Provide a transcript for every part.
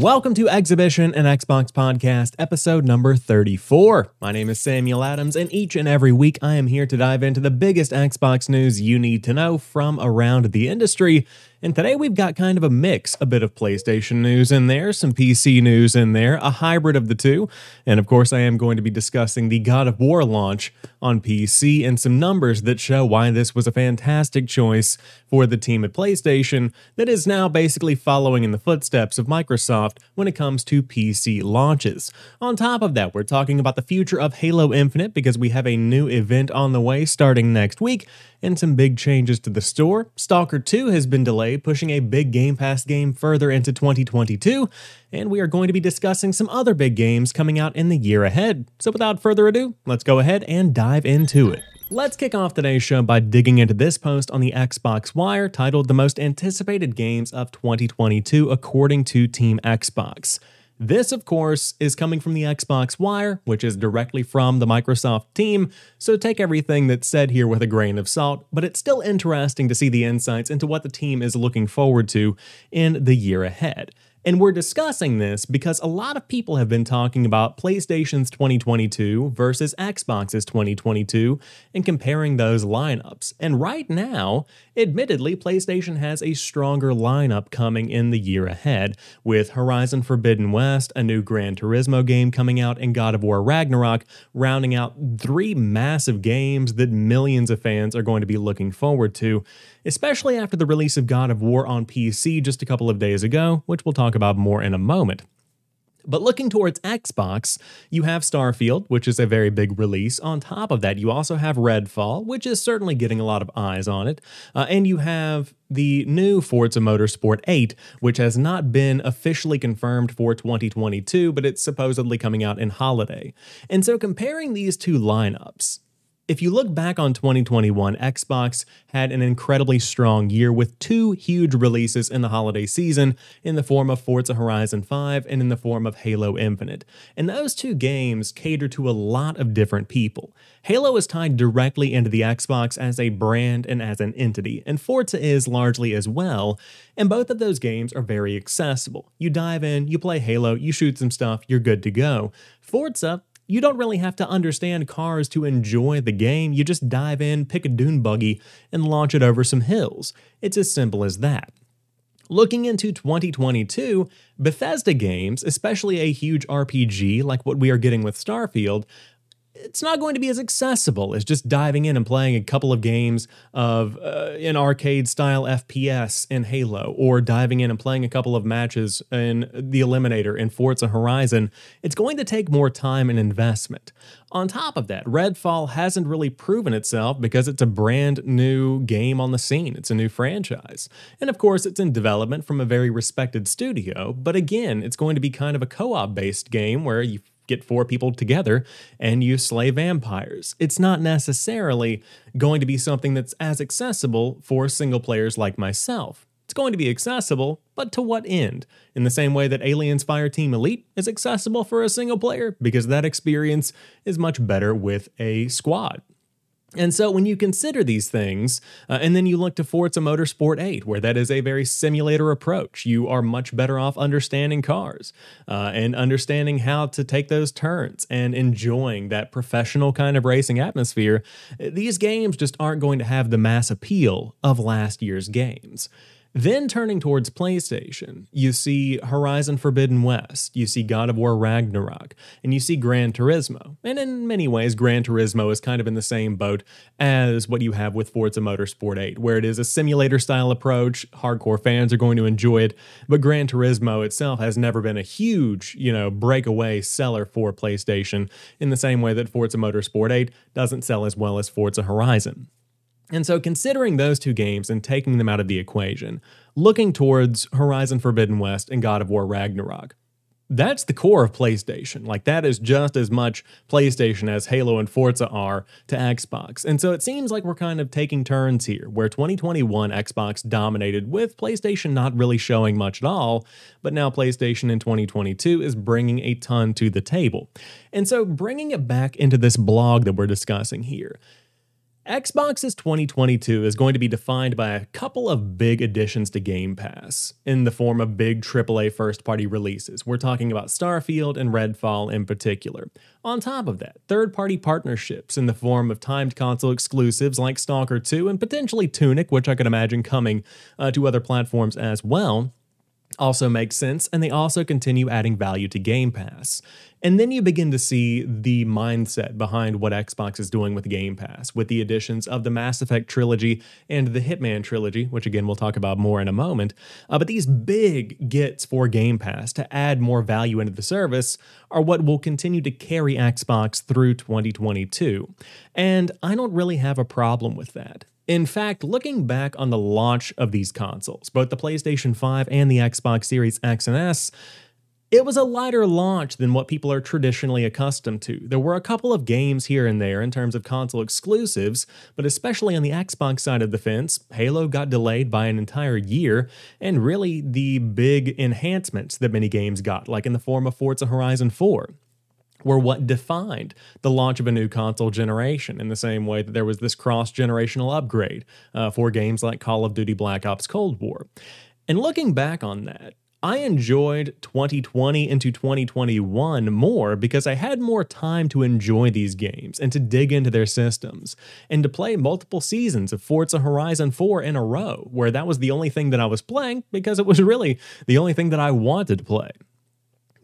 Welcome to Exhibition and Xbox Podcast, episode number 34. My name is Samuel Adams, and each and every week I am here to dive into the biggest Xbox news you need to know from around the industry and today we've got kind of a mix a bit of PlayStation news in there, some PC news in there, a hybrid of the two. And of course, I am going to be discussing the God of War launch on PC and some numbers that show why this was a fantastic choice for the team at PlayStation that is now basically following in the footsteps of Microsoft when it comes to PC launches. On top of that, we're talking about the future of Halo Infinite because we have a new event on the way starting next week and some big changes to the store. Stalker 2 has been delayed, pushing a big Game Pass game further into 2022, and we are going to be discussing some other big games coming out in the year ahead. So without further ado, let's go ahead and dive into it. Let's kick off today's show by digging into this post on the Xbox Wire titled The Most Anticipated Games of 2022 According to Team Xbox. This, of course, is coming from the Xbox Wire, which is directly from the Microsoft team, so take everything that's said here with a grain of salt, but it's still interesting to see the insights into what the team is looking forward to in the year ahead. And we're discussing this because a lot of people have been talking about PlayStation's 2022 versus Xbox's 2022 and comparing those lineups. And right now, admittedly, PlayStation has a stronger lineup coming in the year ahead, with Horizon Forbidden West, a new Gran Turismo game coming out, and God of War Ragnarok rounding out three massive games that millions of fans are going to be looking forward to especially after the release of God of War on PC just a couple of days ago, which we'll talk about more in a moment. But looking towards Xbox, you have Starfield, which is a very big release. On top of that, you also have Redfall, which is certainly getting a lot of eyes on it. Uh, and you have the new Forza Motorsport 8, which has not been officially confirmed for 2022, but it's supposedly coming out in holiday. And so comparing these two lineups, if you look back on 2021, Xbox had an incredibly strong year with two huge releases in the holiday season in the form of Forza Horizon 5 and in the form of Halo Infinite. And those two games cater to a lot of different people. Halo is tied directly into the Xbox as a brand and as an entity, and Forza is largely as well. And both of those games are very accessible. You dive in, you play Halo, you shoot some stuff, you're good to go. Forza you don't really have to understand cars to enjoy the game. You just dive in, pick a dune buggy, and launch it over some hills. It's as simple as that. Looking into 2022, Bethesda games, especially a huge RPG like what we are getting with Starfield, it's not going to be as accessible as just diving in and playing a couple of games of uh, an arcade style FPS in Halo or diving in and playing a couple of matches in the Eliminator in Forza Horizon. It's going to take more time and investment. On top of that, Redfall hasn't really proven itself because it's a brand new game on the scene. It's a new franchise. And of course, it's in development from a very respected studio, but again, it's going to be kind of a co op based game where you get four people together and you slay vampires. It's not necessarily going to be something that's as accessible for single players like myself. It's going to be accessible, but to what end? In the same way that Aliens Fireteam Elite is accessible for a single player, because that experience is much better with a squad. And so when you consider these things, uh, and then you look to Forza Motorsport 8, where that is a very simulator approach, you are much better off understanding cars uh, and understanding how to take those turns and enjoying that professional kind of racing atmosphere. These games just aren't going to have the mass appeal of last year's games. Then turning towards PlayStation, you see Horizon Forbidden West, you see God of War Ragnarok, and you see Gran Turismo. And in many ways, Gran Turismo is kind of in the same boat as what you have with Forza Motorsport 8, where it is a simulator style approach. Hardcore fans are going to enjoy it, but Gran Turismo itself has never been a huge, you know, breakaway seller for PlayStation in the same way that Forza Motorsport 8 doesn't sell as well as Forza Horizon. And so, considering those two games and taking them out of the equation, looking towards Horizon Forbidden West and God of War Ragnarok, that's the core of PlayStation. Like, that is just as much PlayStation as Halo and Forza are to Xbox. And so, it seems like we're kind of taking turns here, where 2021 Xbox dominated with PlayStation not really showing much at all, but now PlayStation in 2022 is bringing a ton to the table. And so, bringing it back into this blog that we're discussing here, Xbox's 2022 is going to be defined by a couple of big additions to Game Pass in the form of big AAA first party releases. We're talking about Starfield and Redfall in particular. On top of that, third party partnerships in the form of timed console exclusives like Stalker 2 and potentially Tunic, which I could imagine coming uh, to other platforms as well also makes sense, and they also continue adding value to Game Pass. And then you begin to see the mindset behind what Xbox is doing with Game Pass, with the additions of the Mass Effect trilogy and the Hitman trilogy, which again we'll talk about more in a moment. Uh, but these big gets for Game Pass to add more value into the service are what will continue to carry Xbox through 2022. And I don't really have a problem with that. In fact, looking back on the launch of these consoles, both the PlayStation 5 and the Xbox Series X and S, it was a lighter launch than what people are traditionally accustomed to. There were a couple of games here and there in terms of console exclusives, but especially on the Xbox side of the fence, Halo got delayed by an entire year, and really the big enhancements that many games got, like in the form of Forza Horizon 4 were what defined the launch of a new console generation in the same way that there was this cross generational upgrade uh, for games like Call of Duty Black Ops Cold War. And looking back on that, I enjoyed 2020 into 2021 more because I had more time to enjoy these games and to dig into their systems and to play multiple seasons of Forza Horizon 4 in a row, where that was the only thing that I was playing because it was really the only thing that I wanted to play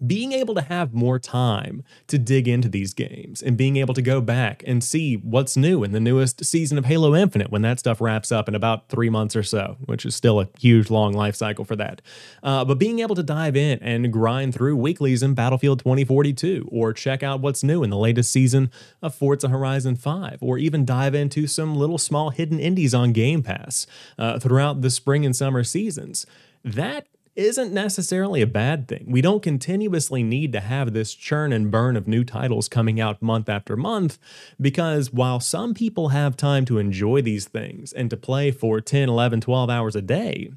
being able to have more time to dig into these games and being able to go back and see what's new in the newest season of Halo Infinite when that stuff wraps up in about three months or so, which is still a huge long life cycle for that. Uh, but being able to dive in and grind through weeklies in Battlefield 2042 or check out what's new in the latest season of Forza Horizon 5 or even dive into some little small hidden indies on Game Pass uh, throughout the spring and summer seasons. That isn't necessarily a bad thing. We don't continuously need to have this churn and burn of new titles coming out month after month because while some people have time to enjoy these things and to play for 10, 11, 12 hours a day,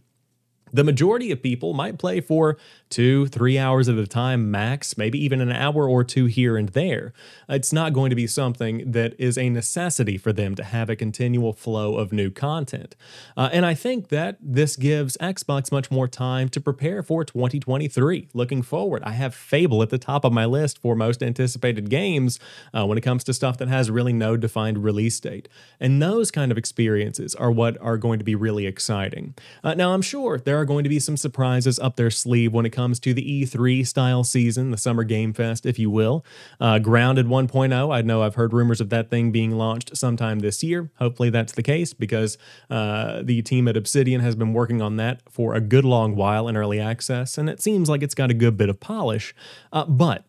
the majority of people might play for two, three hours at a time max, maybe even an hour or two here and there. It's not going to be something that is a necessity for them to have a continual flow of new content. Uh, and I think that this gives Xbox much more time to prepare for 2023. Looking forward, I have Fable at the top of my list for most anticipated games uh, when it comes to stuff that has really no defined release date. And those kind of experiences are what are going to be really exciting. Uh, now, I'm sure there are going to be some surprises up their sleeve when it comes to the E3 style season, the Summer Game Fest, if you will. Uh, Grounded 1.0, I know I've heard rumors of that thing being launched sometime this year. Hopefully that's the case because uh, the team at Obsidian has been working on that for a good long while in early access, and it seems like it's got a good bit of polish. Uh, but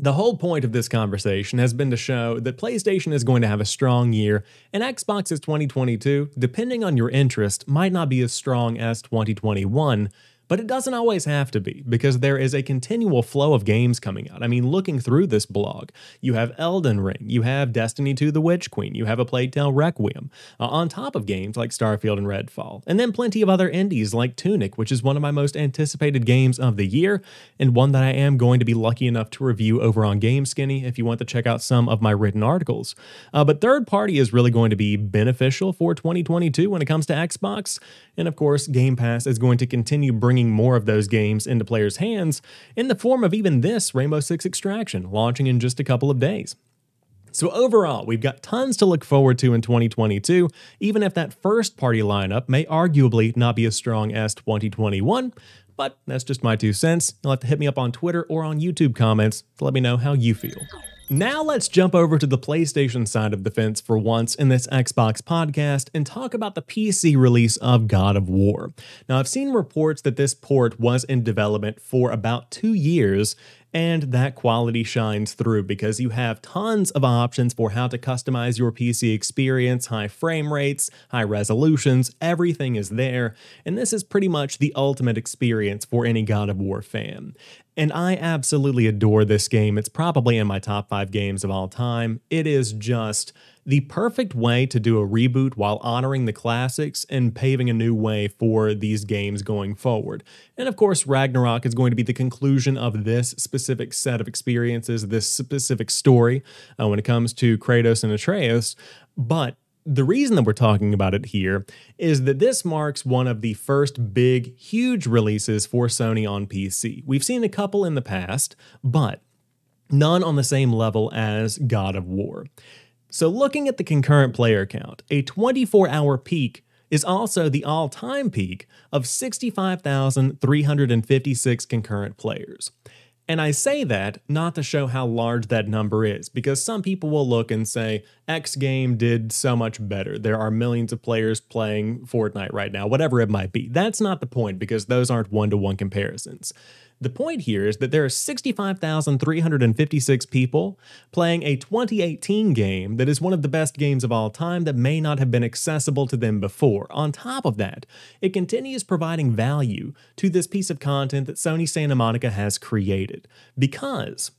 the whole point of this conversation has been to show that PlayStation is going to have a strong year, and Xbox's 2022, depending on your interest, might not be as strong as 2021, but it doesn't always have to be, because there is a continual flow of games coming out. I mean, looking through this blog, you have Elden Ring, you have Destiny 2 The Witch Queen, you have A Plague Tale Requiem, uh, on top of games like Starfield and Redfall, and then plenty of other indies like Tunic, which is one of my most anticipated games of the year, and one that I am going to be lucky enough to review over on GameSkinny if you want to check out some of my written articles. Uh, but third party is really going to be beneficial for 2022 when it comes to Xbox, and of course, Game Pass is going to continue bringing bringing more of those games into players' hands in the form of even this Rainbow Six Extraction, launching in just a couple of days. So, overall, we've got tons to look forward to in 2022, even if that first party lineup may arguably not be as strong as 2021. But that's just my two cents. You'll have to hit me up on Twitter or on YouTube comments to let me know how you feel. Now let's jump over to the PlayStation side of the fence for once in this Xbox podcast and talk about the PC release of God of War. Now, I've seen reports that this port was in development for about two years and that quality shines through because you have tons of options for how to customize your PC experience, high frame rates, high resolutions, everything is there, and this is pretty much the ultimate experience for any God of War fan. And I absolutely adore this game. It's probably in my top five games of all time. It is just the perfect way to do a reboot while honoring the classics and paving a new way for these games going forward. And of course, Ragnarok is going to be the conclusion of this specific set of experiences, this specific story uh, when it comes to Kratos and Atreus. But the reason that we're talking about it here is that this marks one of the first big, huge releases for Sony on PC. We've seen a couple in the past, but none on the same level as God of War. So, looking at the concurrent player count, a 24 hour peak is also the all time peak of 65,356 concurrent players. And I say that not to show how large that number is, because some people will look and say, X game did so much better. There are millions of players playing Fortnite right now, whatever it might be. That's not the point, because those aren't one to one comparisons. The point here is that there are 65,356 people playing a 2018 game that is one of the best games of all time that may not have been accessible to them before. On top of that, it continues providing value to this piece of content that Sony Santa Monica has created. Because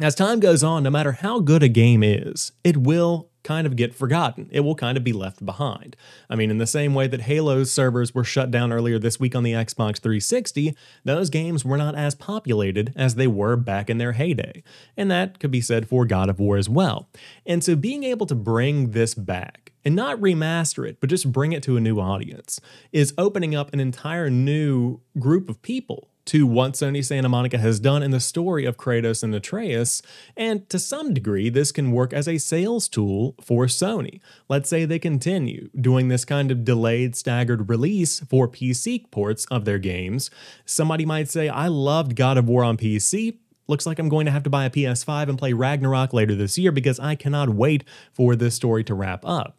as time goes on, no matter how good a game is, it will kind of get forgotten. It will kind of be left behind. I mean, in the same way that Halo's servers were shut down earlier this week on the Xbox 360, those games were not as populated as they were back in their heyday. And that could be said for God of War as well. And so being able to bring this back, and not remaster it, but just bring it to a new audience, is opening up an entire new group of people to what Sony Santa Monica has done in the story of Kratos and Atreus, and to some degree, this can work as a sales tool for Sony. Let's say they continue doing this kind of delayed, staggered release for PC ports of their games. Somebody might say, I loved God of War on PC, Looks like I'm going to have to buy a PS5 and play Ragnarok later this year because I cannot wait for this story to wrap up.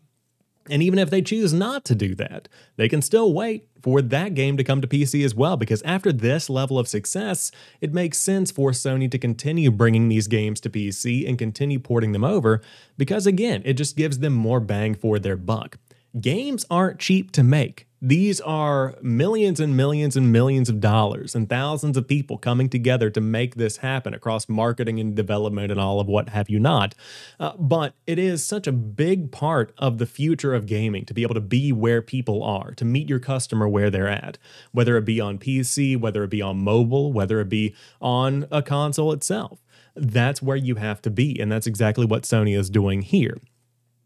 And even if they choose not to do that, they can still wait for that game to come to PC as well, because after this level of success, it makes sense for Sony to continue bringing these games to PC and continue porting them over, because again, it just gives them more bang for their buck. Games aren't cheap to make. These are millions and millions and millions of dollars and thousands of people coming together to make this happen across marketing and development and all of what have you not. Uh, but it is such a big part of the future of gaming to be able to be where people are, to meet your customer where they're at, whether it be on PC, whether it be on mobile, whether it be on a console itself. That's where you have to be. And that's exactly what Sony is doing here.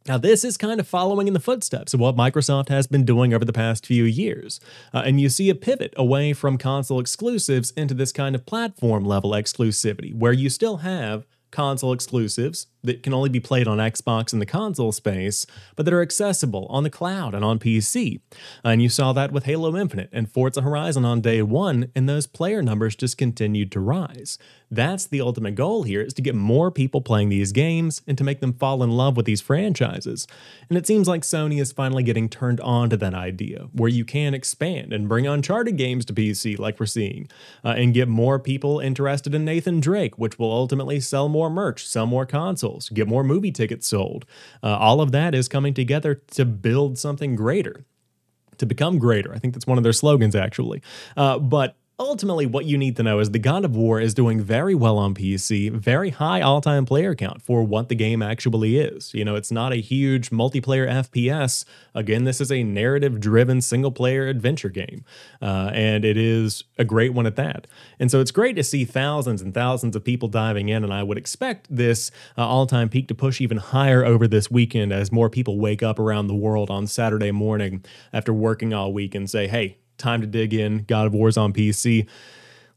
Now, this is kind of following in the footsteps of what Microsoft has been doing over the past few years. Uh, and you see a pivot away from console exclusives into this kind of platform level exclusivity, where you still have console exclusives that can only be played on Xbox in the console space, but that are accessible on the cloud and on PC. And you saw that with Halo Infinite and Forza Horizon on day one, and those player numbers just continued to rise. That's the ultimate goal here is to get more people playing these games and to make them fall in love with these franchises. And it seems like Sony is finally getting turned on to that idea, where you can expand and bring Uncharted games to PC like we're seeing, uh, and get more people interested in Nathan Drake, which will ultimately sell more merch, sell more consoles get more movie tickets sold. Uh, all of that is coming together to build something greater, to become greater. I think that's one of their slogans, actually. Uh, but Ultimately, what you need to know is the God of War is doing very well on PC, very high all time player count for what the game actually is. You know, it's not a huge multiplayer FPS. Again, this is a narrative driven single player adventure game, uh, and it is a great one at that. And so it's great to see thousands and thousands of people diving in, and I would expect this uh, all time peak to push even higher over this weekend as more people wake up around the world on Saturday morning after working all week and say, hey, time to dig in. God of War's on PC.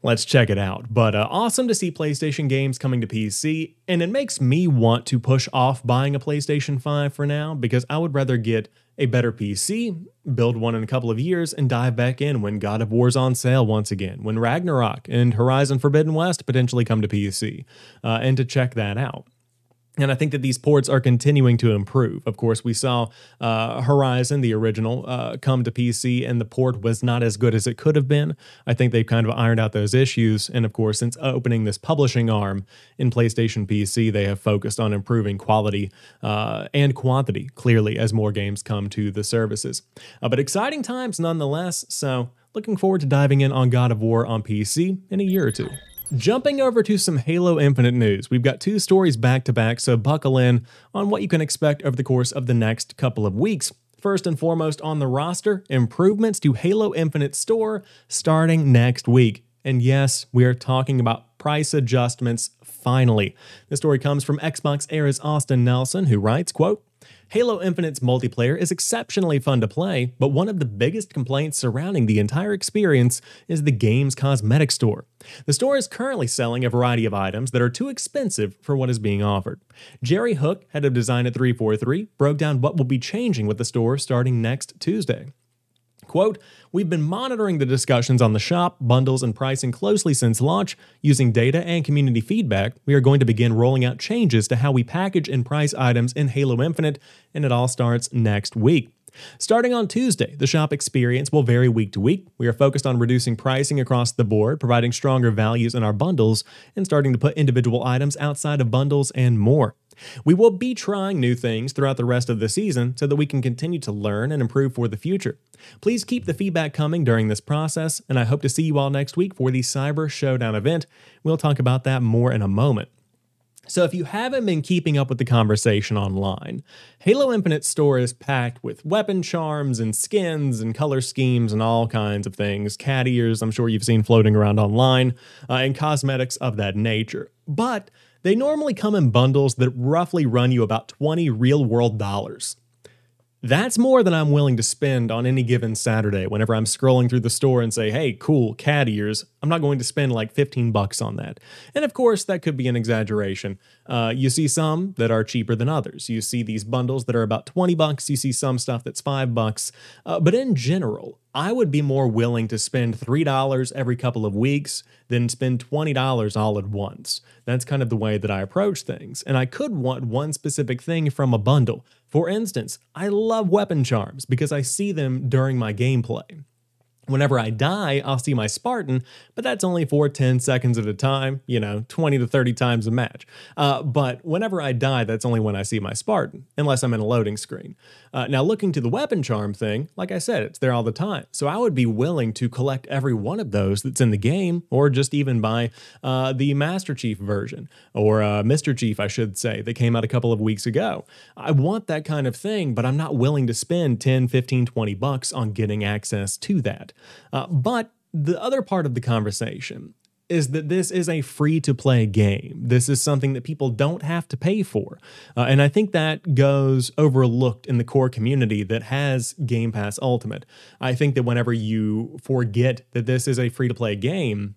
Let's check it out. But uh, awesome to see PlayStation games coming to PC, and it makes me want to push off buying a PlayStation 5 for now because I would rather get a better PC, build one in a couple of years, and dive back in when God of War's on sale once again, when Ragnarok and Horizon Forbidden West potentially come to PC, uh, and to check that out. And I think that these ports are continuing to improve. Of course, we saw uh, Horizon, the original, uh, come to PC, and the port was not as good as it could have been. I think they've kind of ironed out those issues. And of course, since opening this publishing arm in PlayStation PC, they have focused on improving quality uh, and quantity, clearly, as more games come to the services. Uh, but exciting times nonetheless. So, looking forward to diving in on God of War on PC in a year or two. Jumping over to some Halo Infinite news, we've got two stories back to back, so buckle in on what you can expect over the course of the next couple of weeks. First and foremost on the roster, improvements to Halo Infinite Store starting next week. And yes, we are talking about price adjustments finally. The story comes from Xbox Era's Austin Nelson, who writes, quote, Halo Infinite's multiplayer is exceptionally fun to play, but one of the biggest complaints surrounding the entire experience is the game's cosmetic store. The store is currently selling a variety of items that are too expensive for what is being offered. Jerry Hook, head of design at 343, broke down what will be changing with the store starting next Tuesday. Quote, We've been monitoring the discussions on the shop, bundles, and pricing closely since launch. Using data and community feedback, we are going to begin rolling out changes to how we package and price items in Halo Infinite, and it all starts next week. Starting on Tuesday, the shop experience will vary week to week. We are focused on reducing pricing across the board, providing stronger values in our bundles, and starting to put individual items outside of bundles and more. We will be trying new things throughout the rest of the season so that we can continue to learn and improve for the future. Please keep the feedback coming during this process, and I hope to see you all next week for the Cyber Showdown event. We'll talk about that more in a moment. So, if you haven't been keeping up with the conversation online, Halo Infinite store is packed with weapon charms and skins and color schemes and all kinds of things. Cat ears, I'm sure you've seen floating around online, uh, and cosmetics of that nature. But they normally come in bundles that roughly run you about 20 real world dollars. That's more than I'm willing to spend on any given Saturday whenever I'm scrolling through the store and say, hey, cool, cat ears. I'm not going to spend like 15 bucks on that. And of course, that could be an exaggeration. Uh, you see some that are cheaper than others. You see these bundles that are about 20 bucks. You see some stuff that's 5 bucks. Uh, but in general, I would be more willing to spend $3 every couple of weeks than spend $20 all at once. That's kind of the way that I approach things. And I could want one specific thing from a bundle. For instance, I love weapon charms because I see them during my gameplay. Whenever I die, I'll see my Spartan, but that's only for 10 seconds at a time, you know, 20 to 30 times a match. Uh, but whenever I die, that's only when I see my Spartan, unless I'm in a loading screen. Uh, now, looking to the weapon charm thing, like I said, it's there all the time. So I would be willing to collect every one of those that's in the game, or just even buy uh, the Master Chief version, or uh, Mr. Chief, I should say, that came out a couple of weeks ago. I want that kind of thing, but I'm not willing to spend 10, 15, 20 bucks on getting access to that. Uh, but the other part of the conversation is that this is a free to play game. This is something that people don't have to pay for. Uh, and I think that goes overlooked in the core community that has Game Pass Ultimate. I think that whenever you forget that this is a free to play game,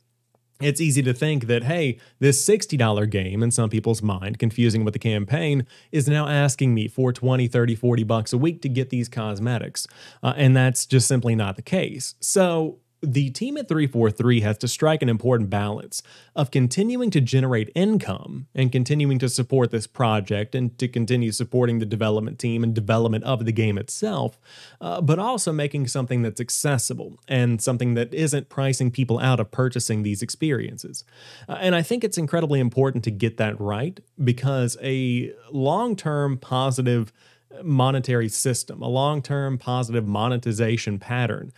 it's easy to think that, hey, this $60 game, in some people's mind, confusing with the campaign, is now asking me for 20, 30, 40 bucks a week to get these cosmetics. Uh, and that's just simply not the case. So the team at 343 has to strike an important balance of continuing to generate income and continuing to support this project and to continue supporting the development team and development of the game itself, uh, but also making something that's accessible and something that isn't pricing people out of purchasing these experiences. Uh, and I think it's incredibly important to get that right because a long term positive monetary system, a long term positive monetization pattern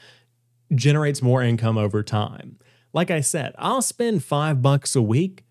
generates more income over time. Like I said, I'll spend five bucks a week,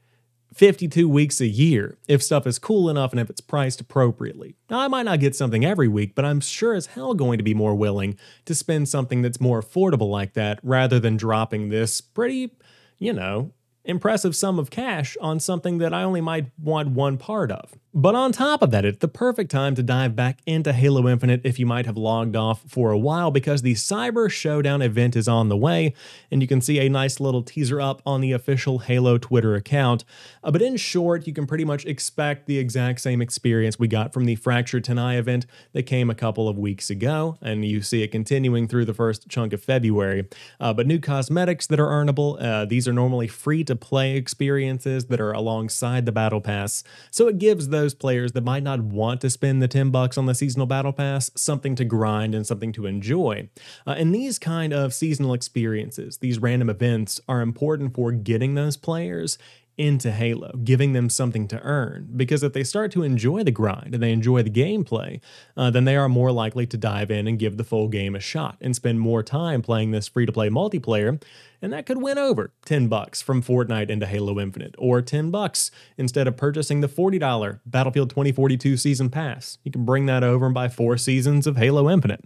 52 weeks a year, if stuff is cool enough and if it's priced appropriately. Now, I might not get something every week, but I'm sure as hell going to be more willing to spend something that's more affordable like that rather than dropping this pretty, you know, impressive sum of cash on something that I only might want one part of. But on top of that, it's the perfect time to dive back into Halo Infinite if you might have logged off for a while because the Cyber Showdown event is on the way, and you can see a nice little teaser up on the official Halo Twitter account. Uh, but in short, you can pretty much expect the exact same experience we got from the Fractured Tenrai event that came a couple of weeks ago, and you see it continuing through the first chunk of February. Uh, but new cosmetics that are earnable, uh, these are normally free to play experiences that are alongside the Battle Pass, so it gives those those players that might not want to spend the 10 bucks on the seasonal battle pass something to grind and something to enjoy. Uh, and these kind of seasonal experiences, these random events are important for getting those players into Halo, giving them something to earn. Because if they start to enjoy the grind and they enjoy the gameplay, uh, then they are more likely to dive in and give the full game a shot and spend more time playing this free to play multiplayer. And that could win over 10 bucks from Fortnite into Halo Infinite, or 10 bucks instead of purchasing the $40 Battlefield 2042 Season Pass. You can bring that over and buy four seasons of Halo Infinite.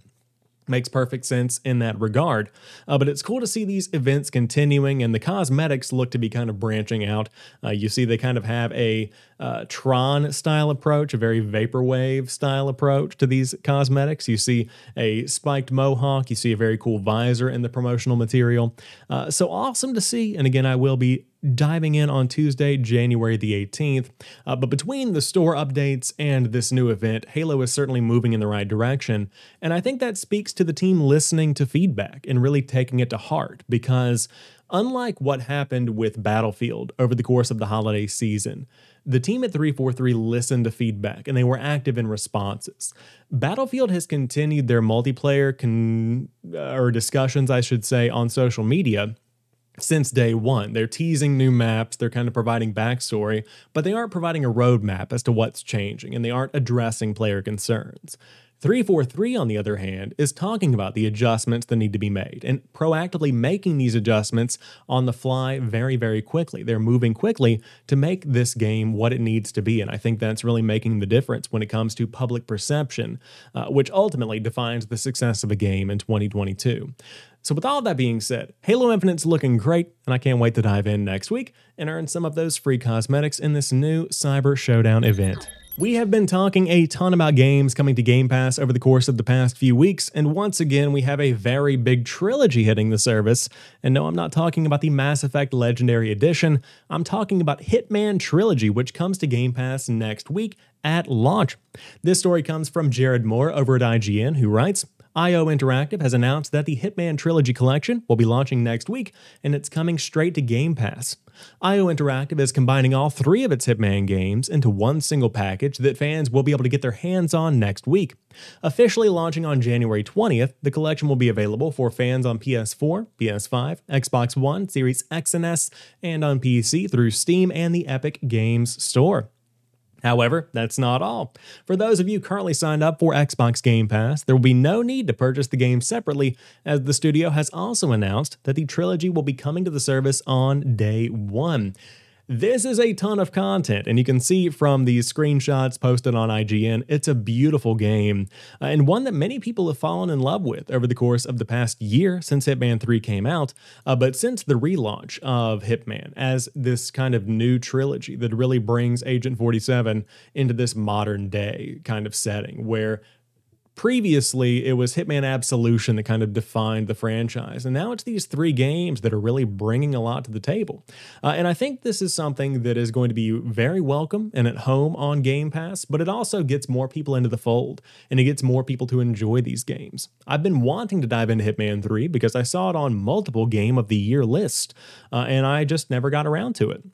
Makes perfect sense in that regard. Uh, but it's cool to see these events continuing, and the cosmetics look to be kind of branching out. Uh, you see, they kind of have a uh, Tron style approach, a very vaporwave style approach to these cosmetics. You see a spiked mohawk, you see a very cool visor in the promotional material. Uh, so awesome to see. And again, I will be diving in on Tuesday, January the 18th. Uh, but between the store updates and this new event, Halo is certainly moving in the right direction. And I think that speaks to the team listening to feedback and really taking it to heart because. Unlike what happened with Battlefield over the course of the holiday season, the team at 343 listened to feedback and they were active in responses. Battlefield has continued their multiplayer con- uh, or discussions, I should say, on social media since day one. They're teasing new maps, they're kind of providing backstory, but they aren't providing a roadmap as to what's changing, and they aren't addressing player concerns. 343, on the other hand, is talking about the adjustments that need to be made and proactively making these adjustments on the fly very, very quickly. They're moving quickly to make this game what it needs to be. And I think that's really making the difference when it comes to public perception, uh, which ultimately defines the success of a game in 2022. So, with all that being said, Halo Infinite's looking great, and I can't wait to dive in next week and earn some of those free cosmetics in this new Cyber Showdown event. We have been talking a ton about games coming to Game Pass over the course of the past few weeks, and once again, we have a very big trilogy hitting the service. And no, I'm not talking about the Mass Effect Legendary Edition, I'm talking about Hitman Trilogy, which comes to Game Pass next week at launch. This story comes from Jared Moore over at IGN, who writes IO Interactive has announced that the Hitman Trilogy Collection will be launching next week, and it's coming straight to Game Pass. IO Interactive is combining all three of its Hitman games into one single package that fans will be able to get their hands on next week. Officially launching on January 20th, the collection will be available for fans on PS4, PS5, Xbox One, Series X and S, and on PC through Steam and the Epic Games Store. However, that's not all. For those of you currently signed up for Xbox Game Pass, there will be no need to purchase the game separately, as the studio has also announced that the trilogy will be coming to the service on day one. This is a ton of content, and you can see from these screenshots posted on IGN, it's a beautiful game, uh, and one that many people have fallen in love with over the course of the past year since Hitman 3 came out, uh, but since the relaunch of Hitman as this kind of new trilogy that really brings Agent 47 into this modern day kind of setting where previously it was Hitman Absolution that kind of defined the franchise. And now it's these three games that are really bringing a lot to the table. Uh, and I think this is something that is going to be very welcome and at home on Game Pass, but it also gets more people into the fold and it gets more people to enjoy these games. I've been wanting to dive into Hitman 3 because I saw it on multiple Game of the Year lists, uh, and I just never got around to it.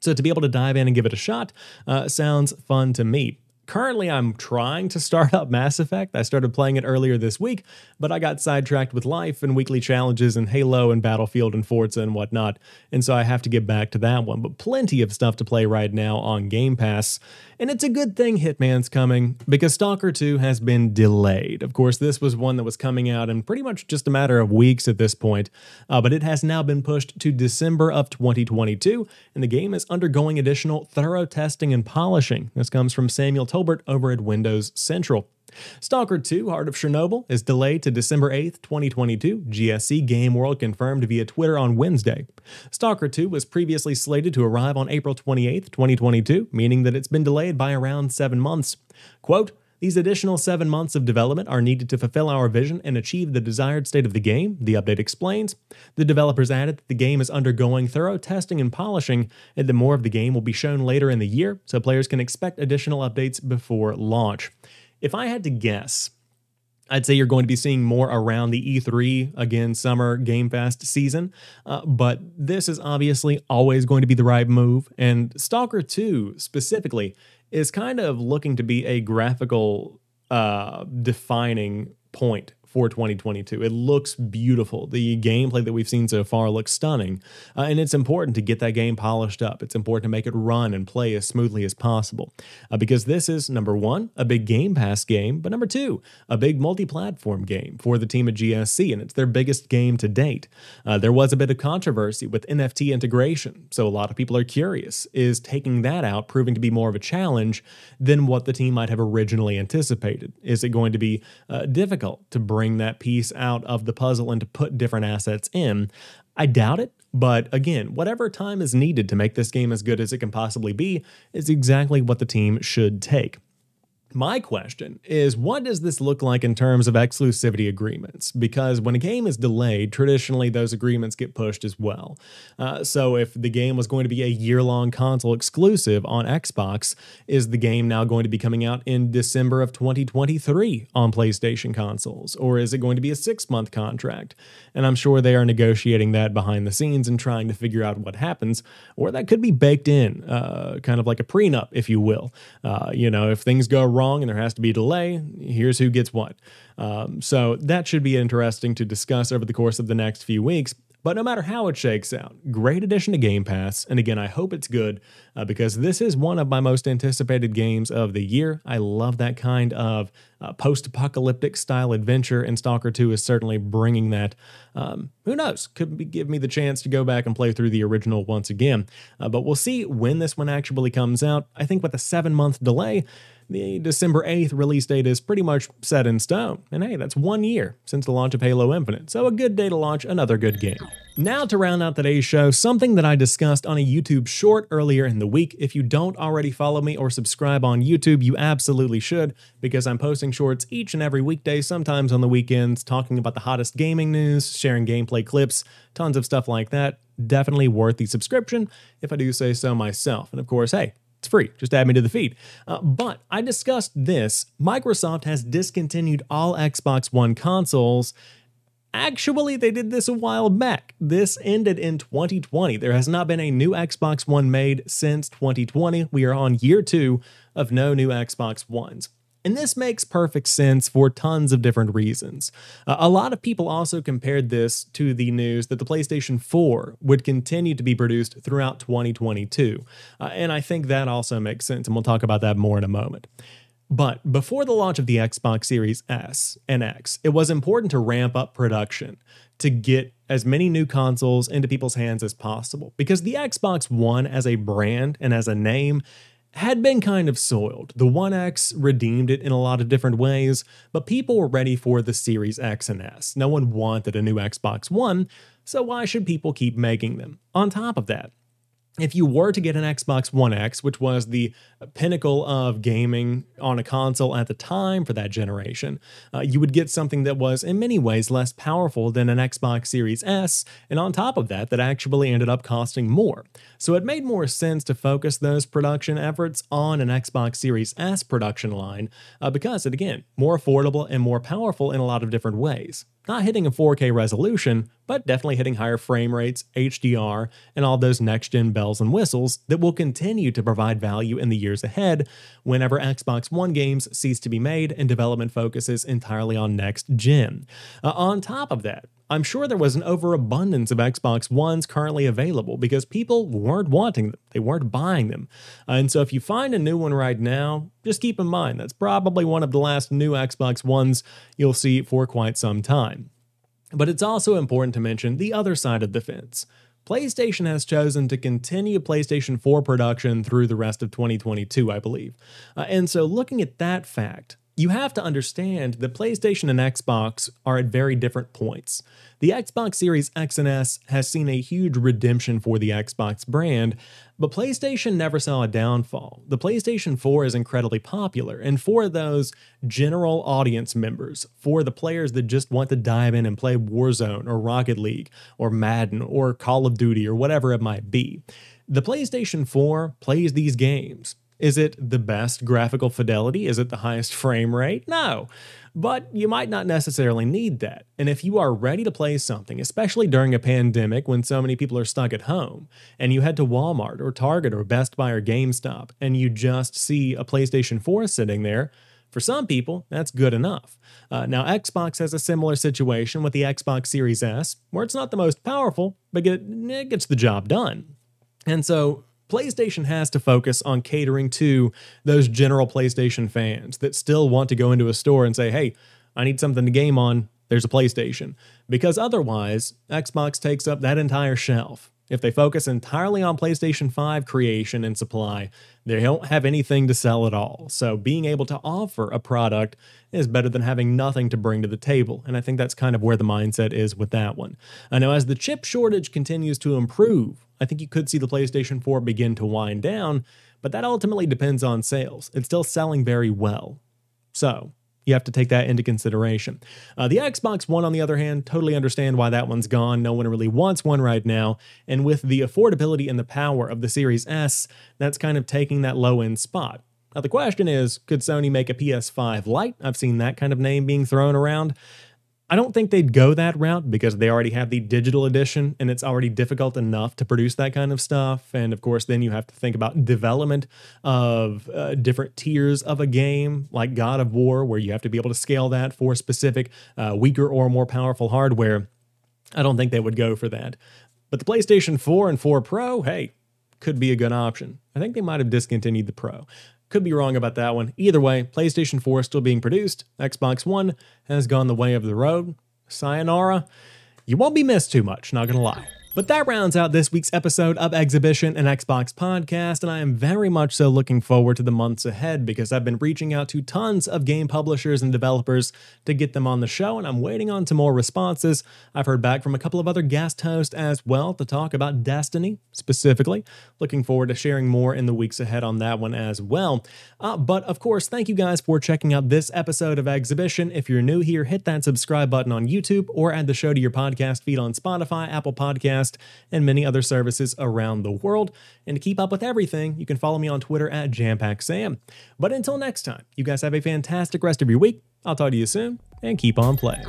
So to be able to dive in and give it a shot uh, sounds fun to me. Currently, I'm trying to start up Mass Effect. I started playing it earlier this week, but I got sidetracked with life and weekly challenges and Halo and Battlefield and Forza and whatnot, and so I have to get back to that one. But plenty of stuff to play right now on Game Pass. And it's a good thing Hitman's coming because Stalker 2 has been delayed. Of course, this was one that was coming out in pretty much just a matter of weeks at this point, uh, but it has now been pushed to December of 2022, and the game is undergoing additional thorough testing and polishing. This comes from Samuel Over at Windows Central. Stalker 2 Heart of Chernobyl is delayed to December 8, 2022, GSC Game World confirmed via Twitter on Wednesday. Stalker 2 was previously slated to arrive on April 28, 2022, meaning that it's been delayed by around seven months. Quote, these additional seven months of development are needed to fulfill our vision and achieve the desired state of the game, the update explains. The developers added that the game is undergoing thorough testing and polishing, and that more of the game will be shown later in the year, so players can expect additional updates before launch. If I had to guess, I'd say you're going to be seeing more around the E3 again summer Game Fest season, uh, but this is obviously always going to be the right move. And Stalker 2 specifically is kind of looking to be a graphical uh, defining point for 2022. It looks beautiful. The gameplay that we've seen so far looks stunning, uh, and it's important to get that game polished up. It's important to make it run and play as smoothly as possible uh, because this is number one, a big Game Pass game, but number two, a big multi platform game for the team at GSC, and it's their biggest game to date. Uh, there was a bit of controversy with NFT integration, so a lot of people are curious is taking that out proving to be more of a challenge than what the team might have originally anticipated? Is it going to be uh, difficult to bring bring that piece out of the puzzle and to put different assets in. I doubt it, but again, whatever time is needed to make this game as good as it can possibly be is exactly what the team should take. My question is what does this look like in terms of exclusivity agreements? Because when a game is delayed, traditionally those agreements get pushed as well. Uh, so if the game was going to be a year long console exclusive on Xbox, is the game now going to be coming out in December of 2023 on PlayStation consoles? Or is it going to be a six month contract? And I'm sure they are negotiating that behind the scenes and trying to figure out what happens. Or that could be baked in, uh, kind of like a prenup, if you will. Uh, you know, if things go wrong, wrong and there has to be delay, here's who gets what. Um, so that should be interesting to discuss over the course of the next few weeks. But no matter how it shakes out, great addition to Game Pass. And again, I hope it's good uh, because this is one of my most anticipated games of the year. I love that kind of uh, post apocalyptic style adventure, and Stalker 2 is certainly bringing that. Um, who knows? Could be, give me the chance to go back and play through the original once again. Uh, but we'll see when this one actually comes out. I think with a seven month delay, the December 8th release date is pretty much set in stone. And hey, that's one year since the launch of Halo Infinite, so a good day to launch another good game. Now, to round out today's show, something that I discussed on a YouTube short earlier in the week. If you don't already follow me or subscribe on YouTube, you absolutely should, because I'm posting shorts each and every weekday, sometimes on the weekends, talking about the hottest gaming news, sharing gameplay clips, tons of stuff like that. Definitely worth the subscription, if I do say so myself. And of course, hey, it's free. Just add me to the feed. Uh, but I discussed this. Microsoft has discontinued all Xbox One consoles. Actually, they did this a while back. This ended in 2020. There has not been a new Xbox One made since 2020. We are on year two of no new Xbox Ones. And this makes perfect sense for tons of different reasons. Uh, a lot of people also compared this to the news that the PlayStation 4 would continue to be produced throughout 2022. Uh, and I think that also makes sense, and we'll talk about that more in a moment. But before the launch of the Xbox Series S and X, it was important to ramp up production to get as many new consoles into people's hands as possible because the Xbox One as a brand and as a name had been kind of soiled. The One X redeemed it in a lot of different ways, but people were ready for the Series X and S. No one wanted a new Xbox One, so why should people keep making them? On top of that, if you were to get an Xbox One X, which was the pinnacle of gaming on a console at the time for that generation, uh, you would get something that was in many ways less powerful than an Xbox Series S, and on top of that, that actually ended up costing more. So it made more sense to focus those production efforts on an Xbox Series S production line uh, because it, again, more affordable and more powerful in a lot of different ways. Not hitting a 4K resolution, but definitely hitting higher frame rates, HDR, and all those next gen bells and whistles that will continue to provide value in the years ahead whenever Xbox One games cease to be made and development focuses entirely on next gen. Uh, on top of that, I'm sure there was an overabundance of Xbox Ones currently available because people weren't wanting them, they weren't buying them. Uh, and so if you find a new one right now, just keep in mind that's probably one of the last new Xbox Ones you'll see for quite some time. But it's also important to mention the other side of the fence. PlayStation has chosen to continue PlayStation 4 production through the rest of 2022, I believe. Uh, and so, looking at that fact, you have to understand that PlayStation and Xbox are at very different points. The Xbox Series X and S has seen a huge redemption for the Xbox brand, but PlayStation never saw a downfall. The PlayStation 4 is incredibly popular, and for those general audience members, for the players that just want to dive in and play Warzone or Rocket League or Madden or Call of Duty or whatever it might be, the PlayStation 4 plays these games. Is it the best graphical fidelity? Is it the highest frame rate? No. But you might not necessarily need that. And if you are ready to play something, especially during a pandemic when so many people are stuck at home, and you head to Walmart or Target or Best Buy or GameStop, and you just see a PlayStation 4 sitting there, for some people, that's good enough. Uh, now, Xbox has a similar situation with the Xbox Series S, where it's not the most powerful, but it gets the job done. And so, PlayStation has to focus on catering to those general PlayStation fans that still want to go into a store and say, hey, I need something to game on. There's a PlayStation. Because otherwise, Xbox takes up that entire shelf. If they focus entirely on PlayStation 5 creation and supply, they don't have anything to sell at all. So being able to offer a product is better than having nothing to bring to the table. And I think that's kind of where the mindset is with that one. I know as the chip shortage continues to improve, I think you could see the PlayStation 4 begin to wind down, but that ultimately depends on sales. It's still selling very well. So, you have to take that into consideration. Uh, the Xbox One, on the other hand, totally understand why that one's gone. No one really wants one right now. And with the affordability and the power of the Series S, that's kind of taking that low end spot. Now, the question is could Sony make a PS5 Lite? I've seen that kind of name being thrown around. I don't think they'd go that route because they already have the digital edition and it's already difficult enough to produce that kind of stuff. And of course, then you have to think about development of uh, different tiers of a game like God of War, where you have to be able to scale that for specific uh, weaker or more powerful hardware. I don't think they would go for that. But the PlayStation 4 and 4 Pro, hey, could be a good option. I think they might have discontinued the Pro. Could be wrong about that one. Either way, PlayStation 4 is still being produced. Xbox One has gone the way of the road. Sayonara. You won't be missed too much, not gonna lie. But that rounds out this week's episode of Exhibition and Xbox Podcast, and I am very much so looking forward to the months ahead because I've been reaching out to tons of game publishers and developers to get them on the show, and I'm waiting on some more responses. I've heard back from a couple of other guest hosts as well to talk about Destiny specifically. Looking forward to sharing more in the weeks ahead on that one as well. Uh, but of course, thank you guys for checking out this episode of Exhibition. If you're new here, hit that subscribe button on YouTube or add the show to your podcast feed on Spotify, Apple Podcast Podcast, and many other services around the world. And to keep up with everything, you can follow me on Twitter at JamPackSam. But until next time, you guys have a fantastic rest of your week. I'll talk to you soon, and keep on playing.